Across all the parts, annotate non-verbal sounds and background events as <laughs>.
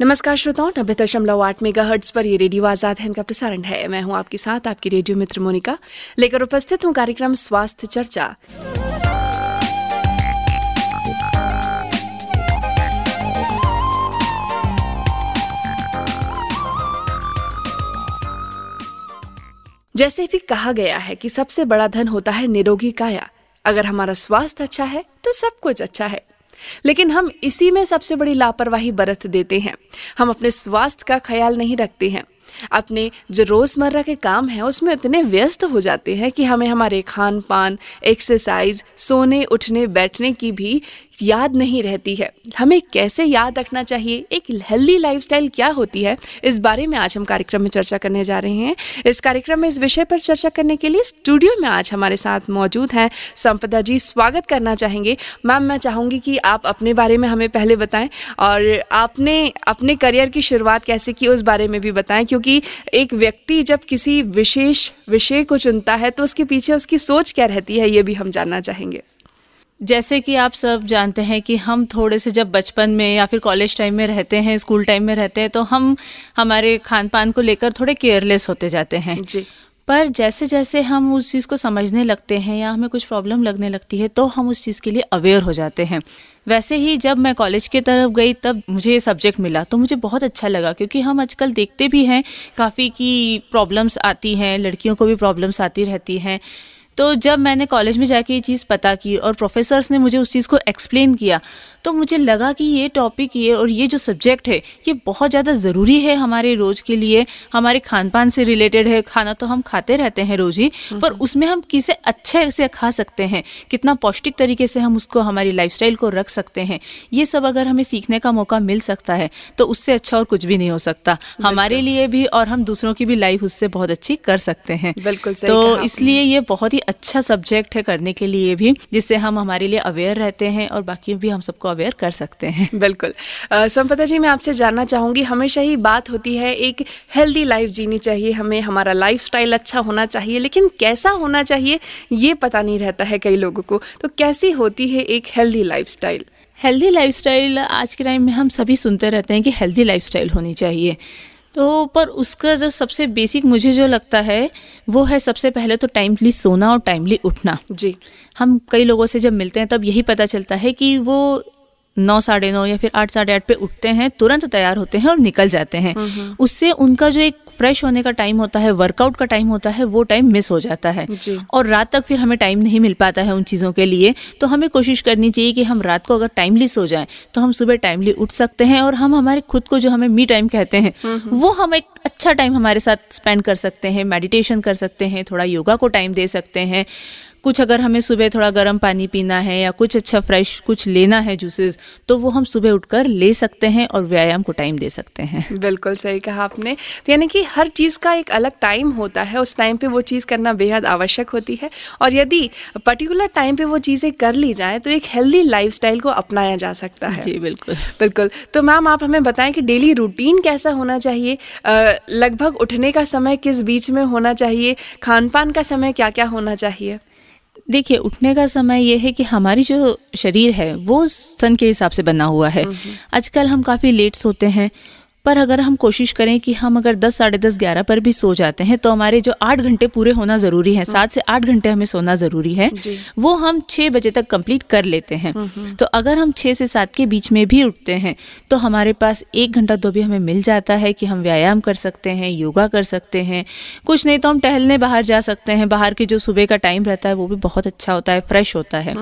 नमस्कार श्रोताओं, नब्बे दशमलव आठ मेगा हर्ट्स पर ये रेडियो आज़ाद हिंद का प्रसारण है। मैं हूँ आपके साथ, आपकी रेडियो मित्र मोनिका। लेकर उपस्थित हूँ कार्यक्रम स्वास्थ्य चर्चा। जैसे भी कहा गया है कि सबसे बड़ा धन होता है निरोगी काया। अगर हमारा स्वास्थ्य अच्छा है तो सब कुछ अच्छा है। लेकिन हम इसी में सबसे बड़ी लापरवाही बरत देते हैं। हम अपने स्वास्थ्य का ख्याल नहीं रखते हैं। अपने जो रोज़मर्रा के काम हैं, उसमें इतने व्यस्त हो जाते हैं कि हमें हमारे खान पान एक्सरसाइज सोने, उठने, बैठने की भी याद नहीं रहती है। हमें कैसे याद रखना चाहिए? एक हेल्दी लाइफस्टाइल क्या होती है? इस बारे में आज हम कार्यक्रम में चर्चा करने जा रहे हैं। इस कार्यक्रम में इस विषय पर चर्चा करने के लिए स्टूडियो में आज हमारे साथ मौजूद हैं। संपदा जी, स्वागत करना चाहेंगे। मैम, मैं चाहूँगी कि आप अपने बारे में हमें पहले बताएँ और आपने अपने करियर की शुरुआत कैसे की उस बारे में भी बताएँ, क्योंकि एक व्यक्ति जब किसी विशेष विषय को चुनता है तो उसके पीछे उसकी सोच क्या रहती है, ये भी हम जानना चाहेंगे। जैसे कि आप सब जानते हैं कि हम थोड़े से जब बचपन में या फिर कॉलेज टाइम में रहते हैं स्कूल टाइम में रहते हैं तो हम हमारे खान पान को लेकर थोड़े केयरलेस होते जाते हैं। जी। पर जैसे जैसे हम उस चीज़ को समझने लगते हैं या हमें कुछ प्रॉब्लम लगने लगती है तो हम उस चीज़ के लिए अवेयर हो जाते हैं। वैसे ही जब मैं कॉलेज की तरफ़ गई तब मुझे ये सब्जेक्ट मिला तो मुझे बहुत अच्छा लगा क्योंकि हम आजकल देखते भी हैं काफ़ी की प्रॉब्लम्स आती हैं लड़कियों को भी प्रॉब्लम्स आती रहती हैं। तो जब मैंने कॉलेज में जाके ये चीज़ पता की और प्रोफेसर्स ने मुझे उस चीज़ को एक्सप्लेन किया तो मुझे लगा कि ये टॉपिक ये और ये जो सब्जेक्ट है ये बहुत ज़्यादा ज़रूरी है हमारे रोज़ के लिए। हमारे खान पान से रिलेटेड है खाना तो हम खाते रहते हैं रोज़ ही पर उसमें हम किसे अच्छे से खा सकते हैं? कितना पौष्टिक तरीके से हम उसको हमारी लाइफ को रख सकते हैं? ये सब अगर हमें सीखने का मौका मिल सकता है तो उससे अच्छा और कुछ भी नहीं हो सकता। हमारे लिए भी और हम दूसरों की भी लाइफ उससे बहुत अच्छी कर सकते हैं। बिल्कुल सही तो इसलिए ये बहुत ही अच्छा सब्जेक्ट है करने के लिए भी जिससे हम हमारे लिए अवेयर रहते हैं और बाकी भी हम सबको अवेयर कर सकते हैं। बिल्कुल। संपदा जी मैं आपसे जानना चाहूँगी हमेशा ही बात होती है एक हेल्दी लाइफ जीनी चाहिए हमें हमारा लाइफस्टाइल अच्छा होना चाहिए लेकिन कैसा होना चाहिए ये पता नहीं रहता है कई लोगों को। तो कैसी होती है एक हेल्दी लाइफस्टाइल हेल्दी लाइफस्टाइल आज के टाइम में हम सभी सुनते रहते हैं कि हेल्दी लाइफस्टाइल होनी चाहिए। तो पर उसका जो सबसे बेसिक मुझे जो लगता है वो है सबसे पहले तो टाइमली सोना और टाइमली उठना। जी। हम कई लोगों से जब मिलते हैं तब यही पता चलता है कि वो नौ साढ़े नौ या फिर आठ साढ़े आठ पे उठते हैं तुरंत तैयार होते हैं और निकल जाते हैं। उससे उनका जो एक फ्रेश होने का टाइम होता है वर्कआउट का टाइम होता है वो टाइम मिस हो जाता है। और रात तक फिर हमें टाइम नहीं मिल पाता है उन चीज़ों के लिए तो हमें कोशिश करनी चाहिए कि हम रात को अगर टाइमली सो जाएँ तो हम सुबह टाइमली उठ सकते हैं और हम हमारे खुद को जो हमें मी टाइम कहते हैं वो हम एक अच्छा टाइम हमारे साथ स्पेंड कर सकते हैं मेडिटेशन कर सकते हैं थोड़ा योगा को टाइम दे सकते हैं। कुछ अगर हमें सुबह थोड़ा गर्म पानी पीना है या कुछ अच्छा फ्रेश कुछ लेना है जूसेस तो वो हम सुबह उठकर ले सकते हैं और व्यायाम को टाइम दे सकते हैं। बिल्कुल सही कहा आपने। तो यानी कि हर चीज़ का एक अलग टाइम होता है उस टाइम पे वो चीज़ करना बेहद आवश्यक होती है। और यदि पर्टिकुलर टाइम पे वो चीज़ें कर ली जाएँ तो एक हेल्दी लाइफस्टाइल को अपनाया जा सकता है। जी बिल्कुल। बिल्कुल। तो मैम आप हमें बताएँ कि डेली रूटीन कैसा होना चाहिए? लगभग उठने का समय किस बीच में होना चाहिए? खान पान का समय क्या क्या होना चाहिए? देखिए उठने का समय यह है कि हमारी जो शरीर है वो सन के हिसाब से बना हुआ है। आजकल हम काफ़ी लेट सोते हैं पर अगर हम कोशिश करें कि हम अगर 10 साढ़े दस ग्यारह पर भी सो जाते हैं तो हमारे जो आठ घंटे पूरे होना ज़रूरी है सात से आठ घंटे हमें सोना ज़रूरी है वो हम छः बजे तक कंप्लीट कर लेते हैं। तो अगर हम छः से सात के बीच में भी उठते हैं तो हमारे पास एक घंटा तो भी हमें मिल जाता है कि हम व्यायाम कर सकते हैं योगा कर सकते हैं। कुछ नहीं तो हम टहलने बाहर जा सकते हैं बाहर के जो सुबह का टाइम रहता है वो भी बहुत अच्छा होता है फ्रेश होता है।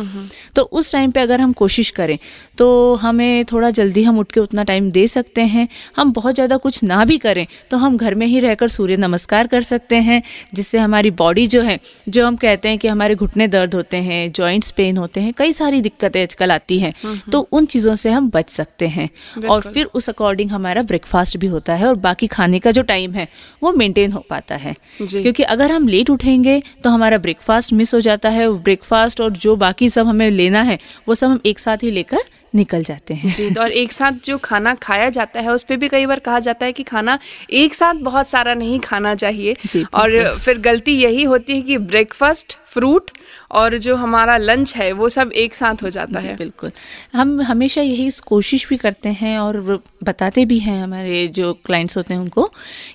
तो उस टाइम पे अगर हम कोशिश करें तो हमें थोड़ा जल्दी हम उठ के उतना टाइम दे सकते हैं हम बहुत ज़्यादा कुछ ना भी करें तो हम घर में ही रहकर सूर्य नमस्कार कर सकते हैं जिससे हमारी बॉडी जो है जो हम कहते हैं कि हमारे घुटने दर्द होते हैं जॉइंट्स पेन होते हैं कई सारी दिक्कतें आजकल आती हैं तो उन चीज़ों से हम बच सकते हैं। और फिर उस अकॉर्डिंग हमारा ब्रेकफास्ट भी होता है और बाकी खाने का जो टाइम है वो मेंटेन हो पाता है। क्योंकि अगर हम लेट उठेंगे तो हमारा ब्रेकफास्ट मिस हो जाता है ब्रेकफास्ट और जो बाकी सब हमें लेना है वो सब हम एक साथ ही लेकर निकल जाते हैं। जी तो और एक साथ जो खाना खाया जाता है उस पर भी कई बार कहा जाता है कि खाना एक साथ बहुत सारा नहीं खाना चाहिए। और फिर गलती यही होती है कि ब्रेकफास्ट फ्रूट और जो हमारा लंच है वो सब एक साथ हो जाता जी है। बिल्कुल। हम हमेशा यही कोशिश भी करते हैं और बताते भी हैं हमारे जो क्लाइंट्स होते हैं उनको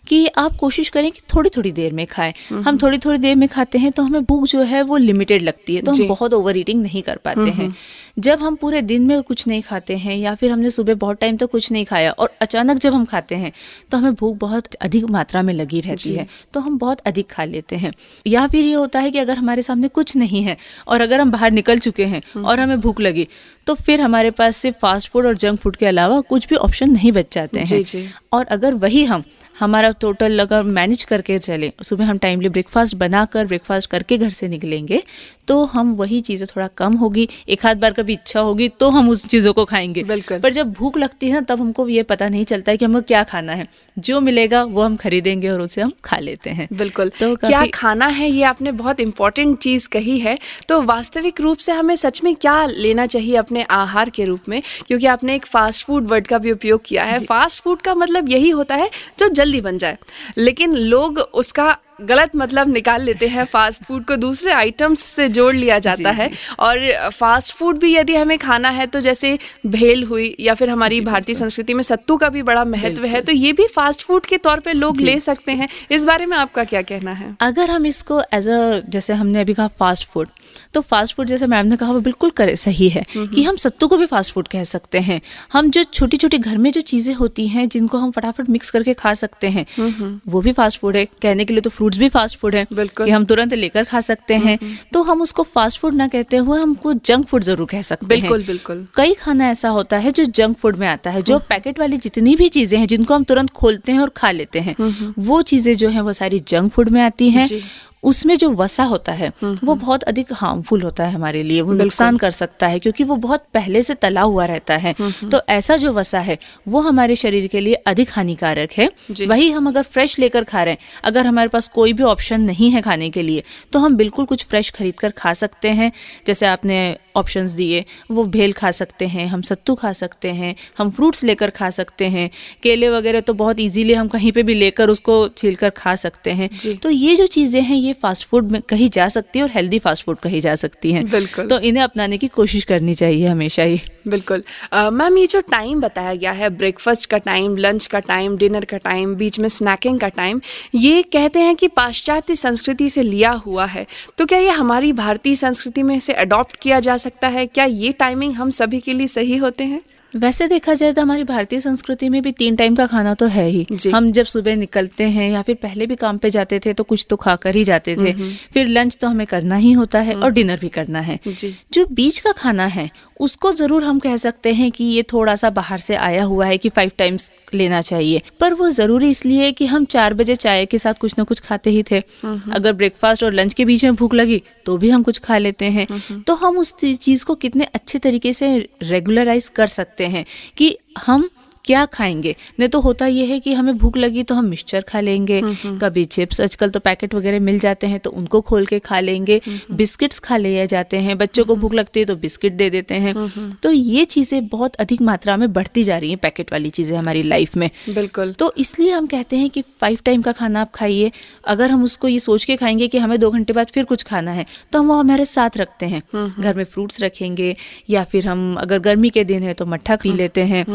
कि आप कोशिश करें कि थोड़ी थोड़ी देर में खाएँ। हम थोड़ी थोड़ी देर में खाते हैं तो हमें भूख जो है वो लिमिटेड लगती है तो हम बहुत ओवर ईटिंग नहीं कर पाते हैं। जब हम पूरे दिन में कुछ नहीं खाते हैं या फिर हमने सुबह बहुत टाइम तक कुछ नहीं खाया और अचानक जब हम खाते हैं तो हमें भूख बहुत अधिक मात्रा में लगी रहती है तो हम बहुत अधिक खा लेते हैं। या फिर ये होता है कि अगर हमारे सामने कुछ नहीं है और अगर हम बाहर निकल चुके हैं और हमें भूख लगी तो फिर हमारे पास सिर्फ़ फास्ट फ़ूड और जंक फ़ूड के अलावा कुछ भी ऑप्शन नहीं बच जाते हैं। और अगर वही हम हमारा टोटल अगर मैनेज करके चले। सुबह हम टाइमली ब्रेकफास्ट बनाकर ब्रेकफास्ट करके घर से निकलेंगे तो हम वही चीज़ें थोड़ा कम होगी। एक आध बार कभी इच्छा होगी तो हम उस चीज़ों को खाएँगे। बिल्कुल। पर जब भूख लगती है ना तब हमको ये पता नहीं चलता है कि हमको क्या खाना है। जो मिलेगा वो हम खरीदेंगे और उसे हम खा लेते हैं। बिल्कुल। तो क्या खाना है ये आपने बहुत इंपॉर्टेंट चीज़ कही है। तो वास्तविक रूप से हमें सच में क्या लेना चाहिए अपने आहार के रूप में? क्योंकि आपने एक फास्ट फ़ूड वर्ड का भी उपयोग किया है। फास्ट फ़ूड का मतलब यही होता है जो जल्दी बन जाए। लेकिन लोग उसका गलत मतलब निकाल लेते हैं फास्ट फ़ूड को दूसरे आइटम्स से जोड़ लिया जाता जी, है और फास्ट फ़ूड भी यदि हमें खाना है तो जैसे भेल हुई या फिर हमारी भारतीय संस्कृति में सत्तू का भी बड़ा महत्व है तो ये भी फास्ट फ़ूड के तौर पे लोग जी। ले सकते हैं। इस बारे में आपका क्या कहना है? अगर हम इसको एज अ जैसे हमने अभी कहा फास्ट फ़ूड तो फास्ट फ़ूड जैसे मैम ने कहा वो बिल्कुल करे सही है। कि हम सत्तू को भी फास्ट फ़ूड कह सकते हैं। हम जो छोटी छोटी घर में जो चीज़ें होती हैं जिनको हम फटाफट मिक्स करके खा सकते हैं वो भी फास्ट फ़ूड है। कहने के लिए तो फ्रूट्स भी फास्ट फ़ूड है बिल्कुल। कि हम तुरंत लेकर खा सकते हैं। तो हम उसको फास्ट फ़ूड ना कहते हुए हमको जंक फ़ूड ज़रूर कह सकते हैं। बिल्कुल बिल्कुल। कई खाना ऐसा होता है जो जंक फ़ूड में आता है जो पैकेट वाली जितनी भी चीज़ें हैं जिनको हम तुरंत खोलते हैं और खा लेते हैं वो चीज़ें जो है वो सारी जंक फ़ूड में आती हैं। उसमें जो वसा होता है वो बहुत अधिक हार्मफुल होता है हमारे लिए वो नुकसान कर सकता है क्योंकि वो बहुत पहले से तला हुआ रहता है। तो ऐसा जो वसा है वो हमारे शरीर के लिए अधिक हानिकारक है। वही हम अगर फ्रेश लेकर खा रहे हैं अगर हमारे पास कोई भी ऑप्शन नहीं है खाने के लिए तो हम बिल्कुल कुछ फ्रेश खरीद कर खा सकते हैं। जैसे आपने ऑप्शंस दिए वो भेल खा सकते हैं हम सत्तू खा सकते हैं हम फ्रूट्स लेकर खा सकते हैं। केले वगैरह तो बहुत इजीली हम कहीं पे भी लेकर उसको छील कर खा सकते हैं। तो ये जो चीज़ें हैं ये फास्ट फ़ूड में कही जा सकती है और हेल्दी फास्ट फ़ूड कही जा सकती है। बिल्कुल। तो इन्हें अपनाने की कोशिश करनी चाहिए हमेशा ही। बिल्कुल। मैम ये जो टाइम बताया गया है ब्रेकफास्ट का टाइम लंच का टाइम डिनर का टाइम बीच में स्नैकिंग का टाइम ये कहते हैं कि पाश्चात्य संस्कृति से लिया हुआ है। तो क्या ये हमारी भारतीय संस्कृति में इसे अडॉप्ट किया जा सकता है? क्या ये टाइमिंग हम सभी के लिए सही होते हैं? वैसे देखा जाए तो हमारी भारतीय संस्कृति में भी तीन टाइम का खाना तो है ही। हम जब सुबह निकलते हैं या फिर पहले भी काम पे जाते थे तो कुछ तो खा कर ही जाते थे। फिर लंच तो हमें करना ही होता है और डिनर भी करना है। जी। जो बीच का खाना है उसको ज़रूर हम कह सकते हैं कि ये थोड़ा सा बाहर से आया हुआ है कि फाइव टाइम्स लेना चाहिए। पर वो ज़रूरी इसलिए कि हम चार बजे चाय के साथ कुछ ना कुछ खाते ही थे। अगर ब्रेकफास्ट और लंच के बीच में भूख लगी तो भी हम कुछ खा लेते हैं। तो हम उस चीज़ को कितने अच्छे तरीके से रेगुलराइज कर सकते हैं कि हम क्या खाएँगे? नहीं तो होता यह है कि हमें भूख लगी तो हम मिक्सचर खा लेंगे। कभी चिप्स आजकल तो पैकेट वगैरह मिल जाते हैं तो उनको खोल के खा लेंगे। बिस्किट्स खा लिए जाते हैं बच्चों को भूख लगती है तो बिस्किट दे देते हैं। तो ये चीज़ें बहुत अधिक मात्रा में बढ़ती जा रही हैं पैकेट वाली चीज़ें हमारी लाइफ में। बिल्कुल। तो इसलिए हम कहते हैं कि फाइव टाइम का खाना आप खाइए। अगर हम उसको ये सोच के खाएँगे कि हमें दो घंटे बाद फिर कुछ खाना है तो हम वो हमारे साथ रखते हैं। घर में फ्रूट्स रखेंगे या फिर हम अगर गर्मी के दिन है तो मट्ठा पी लेते हैं।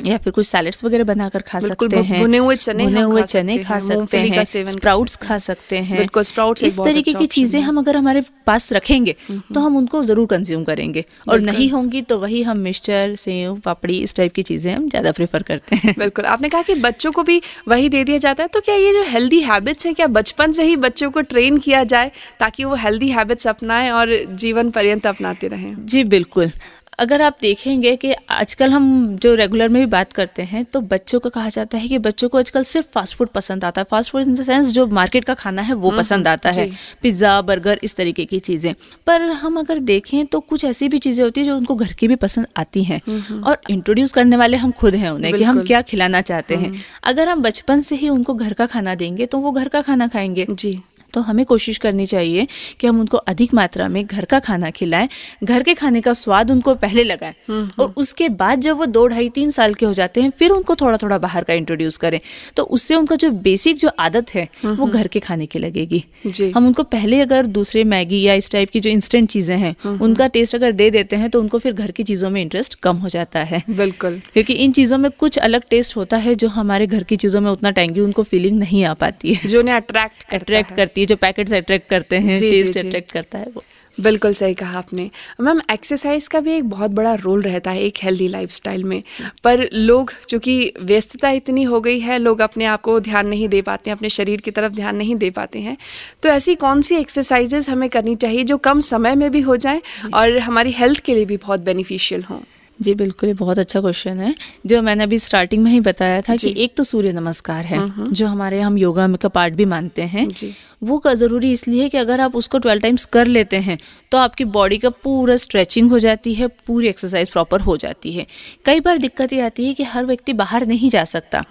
या फिर कुछ सैलेड्स वगैरह बनाकर खा सकते हैं। भुने हुए चने भुने हुए चने खा सकते हैं स्प्राउट्स खा सकते हैं। बिल्कुल, sprouts इस तरीके की चीज़ें हम अगर हमारे पास रखेंगे तो हम उनको ज़रूर कंज्यूम करेंगे। और नहीं होंगी तो वही हम मिक्सचर सेव पापड़ी इस टाइप की चीज़ें हम ज़्यादा प्रेफर करते हैं। <laughs> बिल्कुल आपने कहा कि बच्चों को भी वही दे दिया जाता है तो क्या ये जो हेल्दी हैबिट्स है क्या बचपन से ही बच्चों को ट्रेन किया जाए ताकि वो हेल्दी हैबिट्स अपनाएँ और जीवन पर्यंत अपनाते रहें? जी बिल्कुल। अगर आप देखेंगे कि आजकल हम जो रेगुलर में भी बात करते हैं तो बच्चों को कहा जाता है कि बच्चों को आजकल सिर्फ़ फास्ट फ़ूड पसंद आता है। Fast food in the sense जो मार्केट का खाना है वो पसंद आता है। पिज़्ज़ा बर्गर इस तरीके की चीज़ें। पर हम अगर देखें तो कुछ ऐसी भी चीज़ें होती है जो उनको घर की भी पसंद आती हैं। और इंट्रोड्यूस करने वाले हम खुद हैं उन्हें कि हम क्या खिलाना चाहते हैं। अगर हम बचपन से ही उनको घर का खाना देंगे तो वो घर का खाना खाएँगे। जी। तो हमें कोशिश करनी चाहिए कि हम उनको अधिक मात्रा में घर का खाना खिलाएँ। घर के खाने का स्वाद उनको पहले लगाएँ। और उसके बाद जब वो दो ढाई तीन साल के हो जाते हैं फिर उनको थोड़ा थोड़ा बाहर का इंट्रोड्यूस करें। तो उससे उनका जो बेसिक जो आदत है वो घर के खाने की लगेगी। हम उनको पहले अगर दूसरे मैगी या इस टाइप की जो इंस्टेंट चीज़ें हैं उनका टेस्ट अगर दे देते हैं तो उनको फिर घर की चीज़ों में इंटरेस्ट कम हो जाता है। बिल्कुल। क्योंकि इन चीज़ों में कुछ अलग टेस्ट होता है जो हमारे घर की चीज़ों में उतना टैंगी उनको फीलिंग नहीं आ पाती है। जो उन्हें अट्रैक्ट अट्रैक्ट करती है। जो पैकेट्स अट्रैक्ट करते हैं टेस्ट अट्रैक्ट करता है वो। बिल्कुल सही कहा आपने। मैम एक्सरसाइज का भी एक बहुत बड़ा रोल रहता है एक हेल्दी लाइफस्टाइल में। पर लोग चूँकि व्यस्तता इतनी हो गई है लोग अपने आप को ध्यान नहीं दे पाते हैं अपने शरीर की तरफ़ ध्यान नहीं दे पाते हैं तो ऐसी कौन सी एक्सरसाइजेज हमें करनी चाहिए जो कम समय में भी हो जाएँ और हमारी हेल्थ के लिए भी बहुत बेनिफिशियल हों? जी बिल्कुल ये बहुत अच्छा क्वेश्चन है जो मैंने अभी स्टार्टिंग में ही बताया था कि एक तो सूर्य नमस्कार है जो हमारे हम योगा में का पार्ट भी मानते हैं। जी। वो का ज़रूरी इसलिए है कि अगर आप उसको ट्वेल्व टाइम्स कर लेते हैं तो आपकी बॉडी का पूरा स्ट्रेचिंग हो जाती है पूरी एक्सरसाइज प्रॉपर हो जाती है। कई बार दिक्कत ये आती है कि हर व्यक्ति बाहर नहीं जा सकता।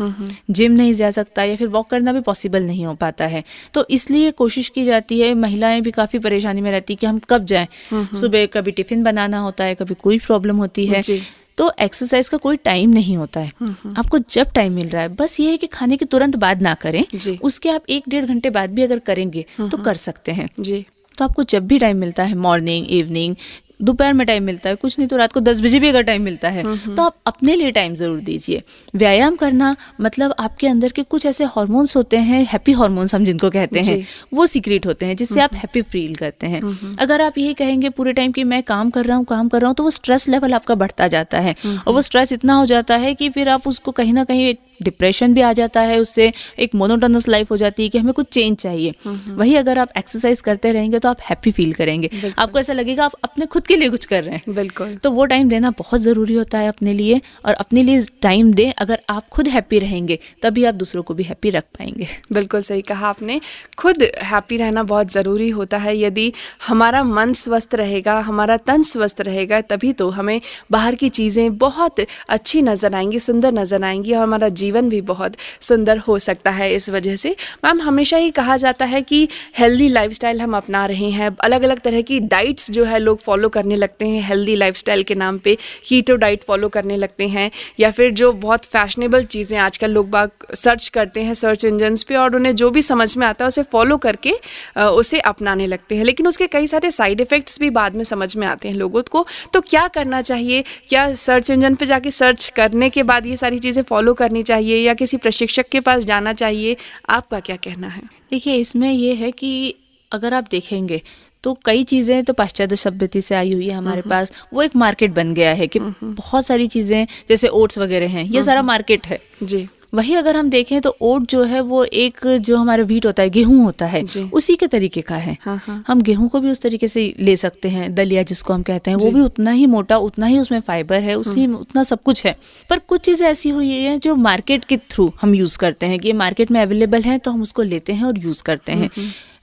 जिम नहीं जा सकता या फिर वॉक करना भी पॉसिबल नहीं हो पाता है। तो इसलिए कोशिश की जाती है महिलाएँ भी काफ़ी परेशानी में रहती है कि हम कब जाएँ। सुबह कभी टिफ़िन बनाना होता है कभी कोई प्रॉब्लम होती है। जी। तो एक्सरसाइज का कोई टाइम नहीं होता है। आपको जब टाइम मिल रहा है बस ये है कि खाने के तुरंत बाद ना करें। उसके आप एक डेढ़ घंटे बाद भी अगर करेंगे तो कर सकते हैं। जी। तो आपको जब भी टाइम मिलता है मॉर्निंग इवनिंग दोपहर में टाइम मिलता है कुछ नहीं तो रात को दस बजे भी अगर टाइम मिलता है तो आप अपने लिए टाइम ज़रूर दीजिए। व्यायाम करना मतलब आपके अंदर के कुछ ऐसे हॉर्मोन्स होते हैं हैप्पी हॉर्मोन्स हम जिनको कहते हैं वो सीक्रेट होते हैं जिससे आप हैप्पी फील करते हैं। अगर आप यही कहेंगे पूरे टाइम कि मैं काम कर रहा हूँ काम कर रहा हूँ तो वो स्ट्रेस लेवल आपका बढ़ता जाता है। और वो स्ट्रेस इतना हो जाता है कि फिर आप उसको कहीं ना कहीं एक डिप्रेशन भी आ जाता है उससे एक मोनोटोनस लाइफ हो जाती है कि हमें कुछ चेंज चाहिए। वही अगर आप एक्सरसाइज करते रहेंगे तो आप हैप्पी फील करेंगे। आपको ऐसा लगेगा आप अपने खुद के लिए कुछ कर रहे हैं। बिल्कुल। तो वो टाइम देना बहुत ज़रूरी होता है अपने लिए और अपने लिए टाइम दें। अगर आप खुद हैप्पी रहेंगे तभी आप दूसरों को भी हैप्पी रख पाएँगे। बिल्कुल सही कहा आपने। खुद हैप्पी रहना बहुत ज़रूरी होता है। यदि हमारा मन स्वस्थ रहेगा हमारा तन स्वस्थ रहेगा तभी तो हमें बाहर की चीज़ें बहुत अच्छी नज़र आएँगी सुंदर नज़र आएँगी और हमारा जीवन भी बहुत सुंदर हो सकता है इस वजह से। मैम, हमेशा ही कहा जाता है कि हेल्दी लाइफस्टाइल हम अपना रहे हैं। अलग अलग तरह की डाइट्स जो है लोग फॉलो करने लगते हैं। हेल्दी लाइफस्टाइल के नाम पे कीटो डाइट फॉलो करने लगते हैं या फिर जो बहुत फैशनेबल चीज़ें आजकल लोग बाग सर्च करते हैं सर्च इंजन्स पे और उन्हें जो भी समझ में आता है उसे फॉलो करके उसे अपनाने लगते हैं। लेकिन उसके कई सारे साइड इफ़ेक्ट्स भी बाद में समझ में आते हैं लोगों को। तो क्या करना चाहिए? क्या सर्च इंजन पे जाके सर्च करने के बाद ये सारी चीज़ें फॉलो करनी चाहिए? या किसी प्रशिक्षक के पास जाना चाहिए आपका क्या कहना है? देखिए इसमें यह है कि अगर आप देखेंगे तो कई चीज़ें तो पाश्चात्य सभ्यति से आई हुई है हमारे पास। वो एक मार्केट बन गया है कि बहुत सारी चीज़ें जैसे ओट्स वगैरह हैं ये सारा मार्केट है। जी। वही अगर हम देखें तो ओट जो है वो एक जो हमारा वीट होता है गेहूँ होता है उसी के तरीके का है। हाँ, हाँ। हम गेहूँ को भी उस तरीके से ले सकते हैं दलिया जिसको हम कहते हैं वो भी उतना ही मोटा उतना ही उसमें फाइबर है उसी में उतना सब कुछ है। पर कुछ चीज़ें ऐसी हुई है जो मार्केट के थ्रू हम यूज़ करते हैं कि मार्केट में अवेलेबल है तो हम उसको लेते हैं और यूज़ करते हैं।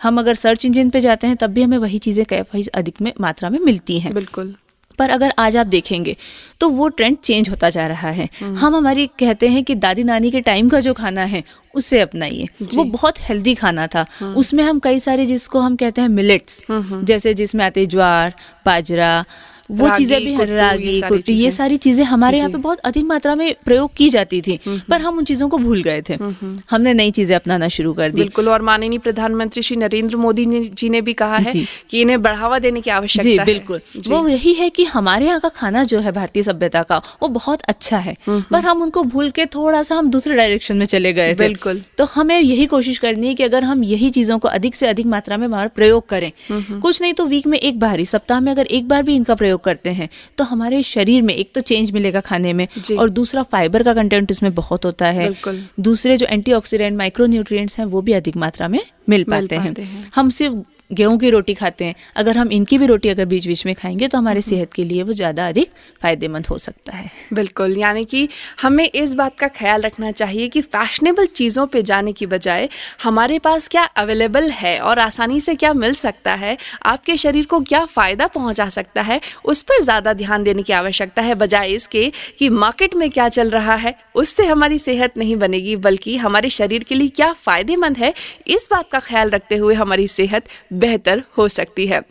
हम अगर सर्च इंजन पे जाते हैं तब भी हमें वही चीज़ें अधिक में मात्रा में मिलती हैं। बिल्कुल। पर अगर आज आप देखेंगे तो वो ट्रेंड चेंज होता जा रहा है। हम हमारी कहते हैं कि दादी नानी के टाइम का जो खाना है उसे अपनाइए। वो बहुत हेल्दी खाना था। उसमें हम कई सारे जिसको हम कहते हैं मिलेट्स जैसे जिसमें आते ज्वार बाजरा वो चीज़ें भी ये रागी कुट्टी ये। सारी चीज़ें हमारे यहाँ पे बहुत अधिक मात्रा में प्रयोग की जाती थी पर हम उन चीज़ों को भूल गए थे। हमने नई चीज़ें अपनाना शुरू कर दी। बिल्कुल और माननीय प्रधानमंत्री श्री नरेंद्र मोदी जी ने भी कहा है। कि इन्हें बढ़ावा देने की आवश्यकता है। बिल्कुल। वो यही है कि हमारे यहाँ का खाना जो है भारतीय सभ्यता का वो बहुत अच्छा है। पर हम उनको भूल के थोड़ा सा हम दूसरे डायरेक्शन में चले गए थे। बिल्कुल। तो हमें यही कोशिश करनी है कि अगर हम यही चीज़ों को अधिक से अधिक मात्रा में प्रयोग करें कुछ नहीं तो वीक में एक बार ही सप्ताह में अगर एक बार भी इनका प्रयोग करते हैं। तो हमारे शरीर में एक तो चेंज मिलेगा खाने में और दूसरा फाइबर का कंटेंट इसमें बहुत होता है। दूसरे जो एंटीऑक्सीडेंट माइक्रोन्यूट्रिएंट्स हैं वो भी अधिक मात्रा में मिल पाते मिल पाते हैं। हम सिर्फ़ गेहूँ की रोटी खाते हैं। अगर हम इनकी भी रोटी अगर बीच बीच में खाएँगे तो हमारे सेहत के लिए वो ज़्यादा अधिक फ़ायदेमंद हो सकता है। बिल्कुल यानी कि हमें इस बात का ख्याल रखना चाहिए कि फैशनेबल चीज़ों पे जाने की बजाय हमारे पास क्या अवेलेबल है और आसानी से क्या मिल सकता है आपके शरीर को क्या फ़ायदा पहुँचा सकता है उस पर ज़्यादा ध्यान देने की आवश्यकता है। बजाय इसके कि मार्केट में क्या चल रहा है उससे हमारी सेहत नहीं बनेगी बल्कि हमारे शरीर के लिए क्या फ़ायदेमंद है इस बात का ख्याल रखते हुए हमारी सेहत बेहतर हो सकती है।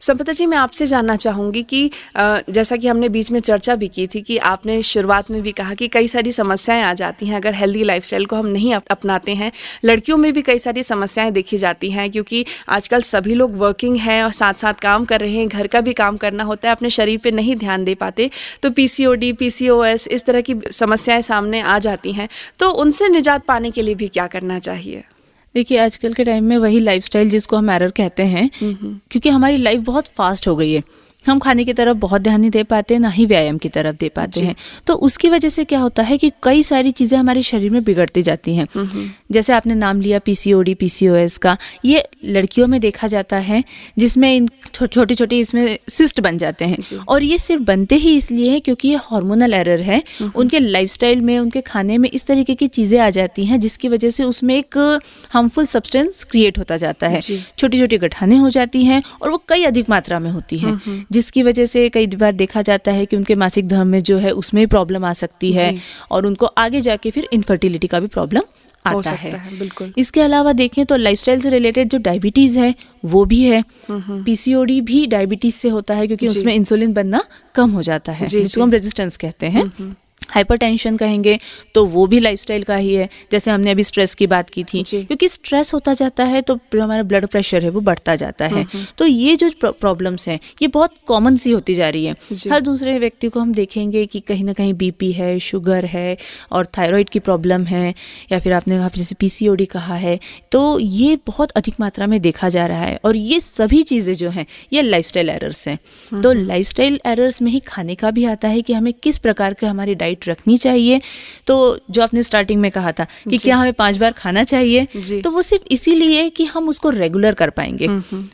संपदा जी, मैं आपसे जानना चाहूँगी कि जैसा कि हमने बीच में चर्चा भी की थी कि आपने शुरुआत में भी कहा कि कई सारी समस्याएँ आ जाती हैं, अगर हेल्दी लाइफस्टाइल को हम नहीं अपनाते हैं, लड़कियों में भी कई सारी समस्याएँ देखी जाती हैं, क्योंकि आजकल सभी लोग वर्किंग हैं और साथ साथ काम कर रहे हैं, घर का भी काम करना होता है, अपने शरीर पर नहीं ध्यान दे पाते तो पी सी इस तरह की समस्याएँ सामने आ जाती हैं तो उनसे निजात पाने के लिए भी क्या करना चाहिए? देखिए आजकल के टाइम में वही लाइफस्टाइल जिसको हम एरर कहते हैं क्योंकि हमारी लाइफ बहुत फास्ट हो गई है। हम खाने की तरफ़ बहुत ध्यान नहीं दे पाते ना ही व्यायाम की तरफ़ दे पाते हैं। तो उसकी वजह से क्या होता है कि कई सारी चीज़ें हमारे शरीर में बिगड़ती जाती हैं। जैसे आपने नाम लिया पीसीओडी पीसीओएस का। ये लड़कियों में देखा जाता है जिसमें इन छोटे छोटे इसमें सिस्ट बन जाते हैं। और ये सिर्फ़ बनते ही इसलिए है क्योंकि ये हार्मोनल एरर है। उनके लाइफस्टाइल में उनके खाने में इस तरीके की चीज़ें आ जाती हैं जिसकी वजह से उसमें एक हार्मफुल सब्सटेंस क्रिएट होता जाता है। छोटी छोटी गठाने हो जाती हैं और वो कई अधिक मात्रा में होती हैं। जिसकी वजह से कई बार देखा जाता है कि उनके मासिक धर्म में जो है उसमें प्रॉब्लम आ सकती है और उनको आगे जाके फिर इनफर्टिलिटी का भी प्रॉब्लम आता है, है बिल्कुल। इसके अलावा देखें तो लाइफस्टाइल से रिलेटेड जो डायबिटीज़ है वो भी है। पीसीओडी भी डायबिटीज़ से होता है क्योंकि उसमें इंसुलिन बनना कम हो जाता है जिसको हम रेजिस्टेंस कहते हैं। हाइपरटेंशन कहेंगे तो वो भी लाइफस्टाइल का ही है जैसे हमने अभी स्ट्रेस की बात की थी। क्योंकि स्ट्रेस होता जाता है तो जो हमारा ब्लड प्रेशर है वो बढ़ता जाता है। हम्म, हम्म। तो ये जो प्रॉब्लम्स हैं ये बहुत कॉमन सी होती जा रही है। हर दूसरे व्यक्ति को हम देखेंगे कि कहीं ना कहीं बीपी है शुगर है और थायराइड की प्रॉब्लम है या फिर आपने कहा जैसे पीसीओडी कहा है तो ये बहुत अधिक मात्रा में देखा जा रहा है। और ये सभी चीज़ें जो हैं ये लाइफ एरर्स हैं। हम्म, तो लाइफ एरर्स में ही खाने का भी आता है कि हमें किस प्रकार के हमारी डाइट रखनी चाहिए। तो जो आपने स्टार्टिंग में कहा था कि क्या हमें पाँच बार खाना चाहिए तो वो सिर्फ़ इसीलिए कि हम उसको रेगुलर कर पाएँगे।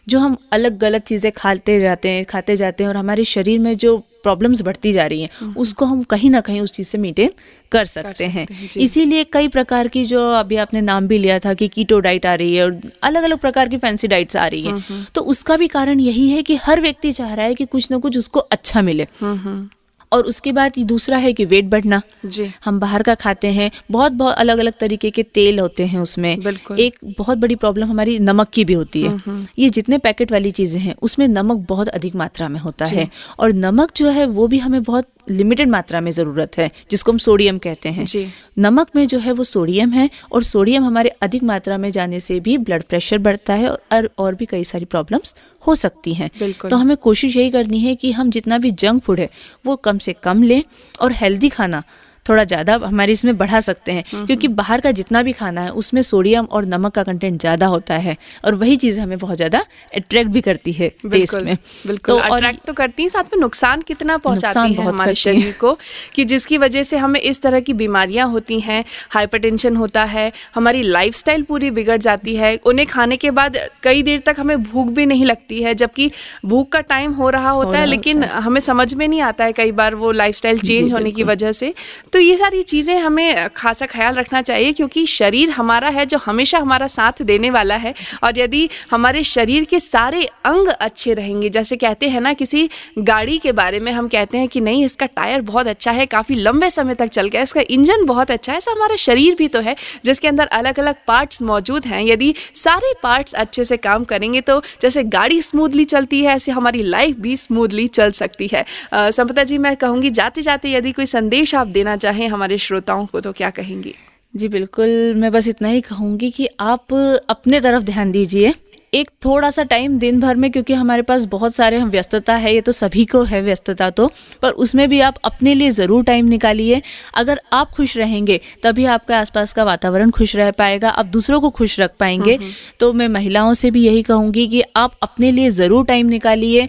जो हम अलग गलत चीज़ें खाते जाते हैं खाते जाते हैं और हमारे शरीर में जो प्रॉब्लम्स बढ़ती जा रही हैं उसको हम कहीं ना कहीं उस चीज़ से मेंटेन कर सकते, कर सकते हैं, हैं इसीलिए कई प्रकार की जो अभी आपने नाम भी लिया था कि कीटो डाइट आ रही है और अलग अलग प्रकार की फैंसी डाइट्स आ रही हैं। तो उसका भी कारण यही है कि हर व्यक्ति चाह रहा है कि कुछ ना कुछ उसको अच्छा मिले। और उसके बाद दूसरा है कि वेट बढ़ना। जी। हम बाहर का खाते हैं। बहुत बहुत अलग अलग तरीके के तेल होते हैं उसमें। एक बहुत बड़ी प्रॉब्लम हमारी नमक की भी होती है। हम्म, हम्म। ये जितने पैकेट वाली चीज़ें हैं उसमें नमक बहुत अधिक मात्रा में होता है। और नमक जो है वो भी हमें बहुत लिमिटेड मात्रा में ज़रूरत है जिसको हम सोडियम कहते हैं। जी। नमक में जो है वो सोडियम है और सोडियम हमारे अधिक मात्रा में जाने से भी ब्लड प्रेशर बढ़ता है और और भी कई सारी प्रॉब्लम्स हो सकती हैं। तो हमें कोशिश यही करनी है कि हम जितना भी जंक फ़ूड है वो कम से कम लें और हेल्दी खाना थोड़ा ज़्यादा हमारे इसमें बढ़ा सकते हैं। हम्म, क्योंकि हम्म। बाहर का जितना भी खाना है उसमें सोडियम और नमक का कंटेंट ज़्यादा होता है और वही चीज़ हमें बहुत ज़्यादा अट्रैक्ट भी करती है टेस्ट में। बिल्कुल। तो अट्रैक्ट तो करती है साथ में नुकसान कितना पहुंचाती है हमारे शरीर को कि जिसकी वजह से हमें इस तरह की बीमारियाँ होती हैं हाइपरटेंशन होता है हमारी लाइफस्टाइल पूरी बिगड़ जाती है उन्हें खाने के बाद कई देर तक हमें भूख भी नहीं लगती है जबकि भूख का टाइम हो रहा होता है लेकिन हमें समझ में नहीं आता है कई बार वो लाइफस्टाइल चेंज होने की वजह से। तो तो ये सारी चीज़ें हमें खासा ख्याल रखना चाहिए क्योंकि शरीर हमारा है जो हमेशा हमारा साथ देने वाला है और यदि हमारे शरीर के सारे अंग अच्छे रहेंगे, जैसे कहते हैं ना किसी गाड़ी के बारे में हम कहते हैं कि नहीं, इसका टायर बहुत अच्छा है, काफ़ी लंबे समय तक चल गया, इसका इंजन बहुत अच्छा है, ऐसा हमारा शरीर भी तो है, जिसके अंदर अलग अलग पार्ट्स मौजूद हैं। यदि सारे पार्ट्स अच्छे से काम करेंगे तो जैसे गाड़ी स्मूथली चलती है, ऐसे हमारी लाइफ भी स्मूथली चल सकती है। संपदा जी, मैं कहूँगी जाते जाते यदि कोई संदेश आप देना चाहें हमारे श्रोताओं को तो क्या कहेंगी? जी बिल्कुल। मैं बस इतना ही कहूँगी कि आप अपने तरफ़ ध्यान दीजिए। एक थोड़ा सा टाइम दिन भर में क्योंकि हमारे पास बहुत सारे हम व्यस्तता है ये तो सभी को है व्यस्तता तो पर उसमें भी आप अपने लिए ज़रूर टाइम निकालिए। अगर आप खुश रहेंगे तभी आपका आसपास का वातावरण खुश रह पाएगा आप दूसरों को खुश रख पाएँगे। तो मैं महिलाओं से भी यही कहूँगी कि आप अपने लिए ज़रूर टाइम निकालिए।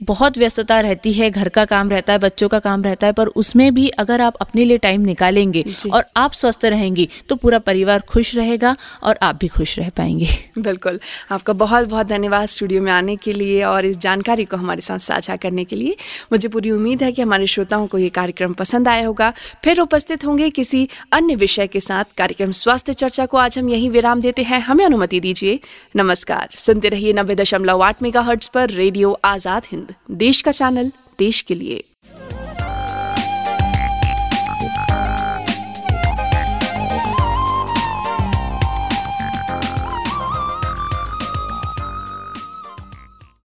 बहुत व्यस्तता रहती है घर का काम रहता है बच्चों का काम रहता है पर उसमें भी अगर आप अपने लिए टाइम निकालेंगे और आप स्वस्थ रहेंगी तो पूरा परिवार खुश रहेगा और आप भी खुश रह पाएँगे। बिल्कुल। आपका बहुत बहुत धन्यवाद स्टूडियो में आने के लिए और इस जानकारी को हमारे साथ साझा करने के लिए। मुझे पूरी उम्मीद है कि हमारे श्रोताओं को ये कार्यक्रम पसंद आया होगा। फिर उपस्थित होंगे किसी अन्य विषय के साथ। कार्यक्रम स्वास्थ्य चर्चा को आज हम यही विराम देते हैं। हमें अनुमति दीजिए। नमस्कार। सुनते रहिए नब्बे दशमलव आठ मेगा पर रेडियो आज़ाद हिंद। देश का चैनल देश के लिए।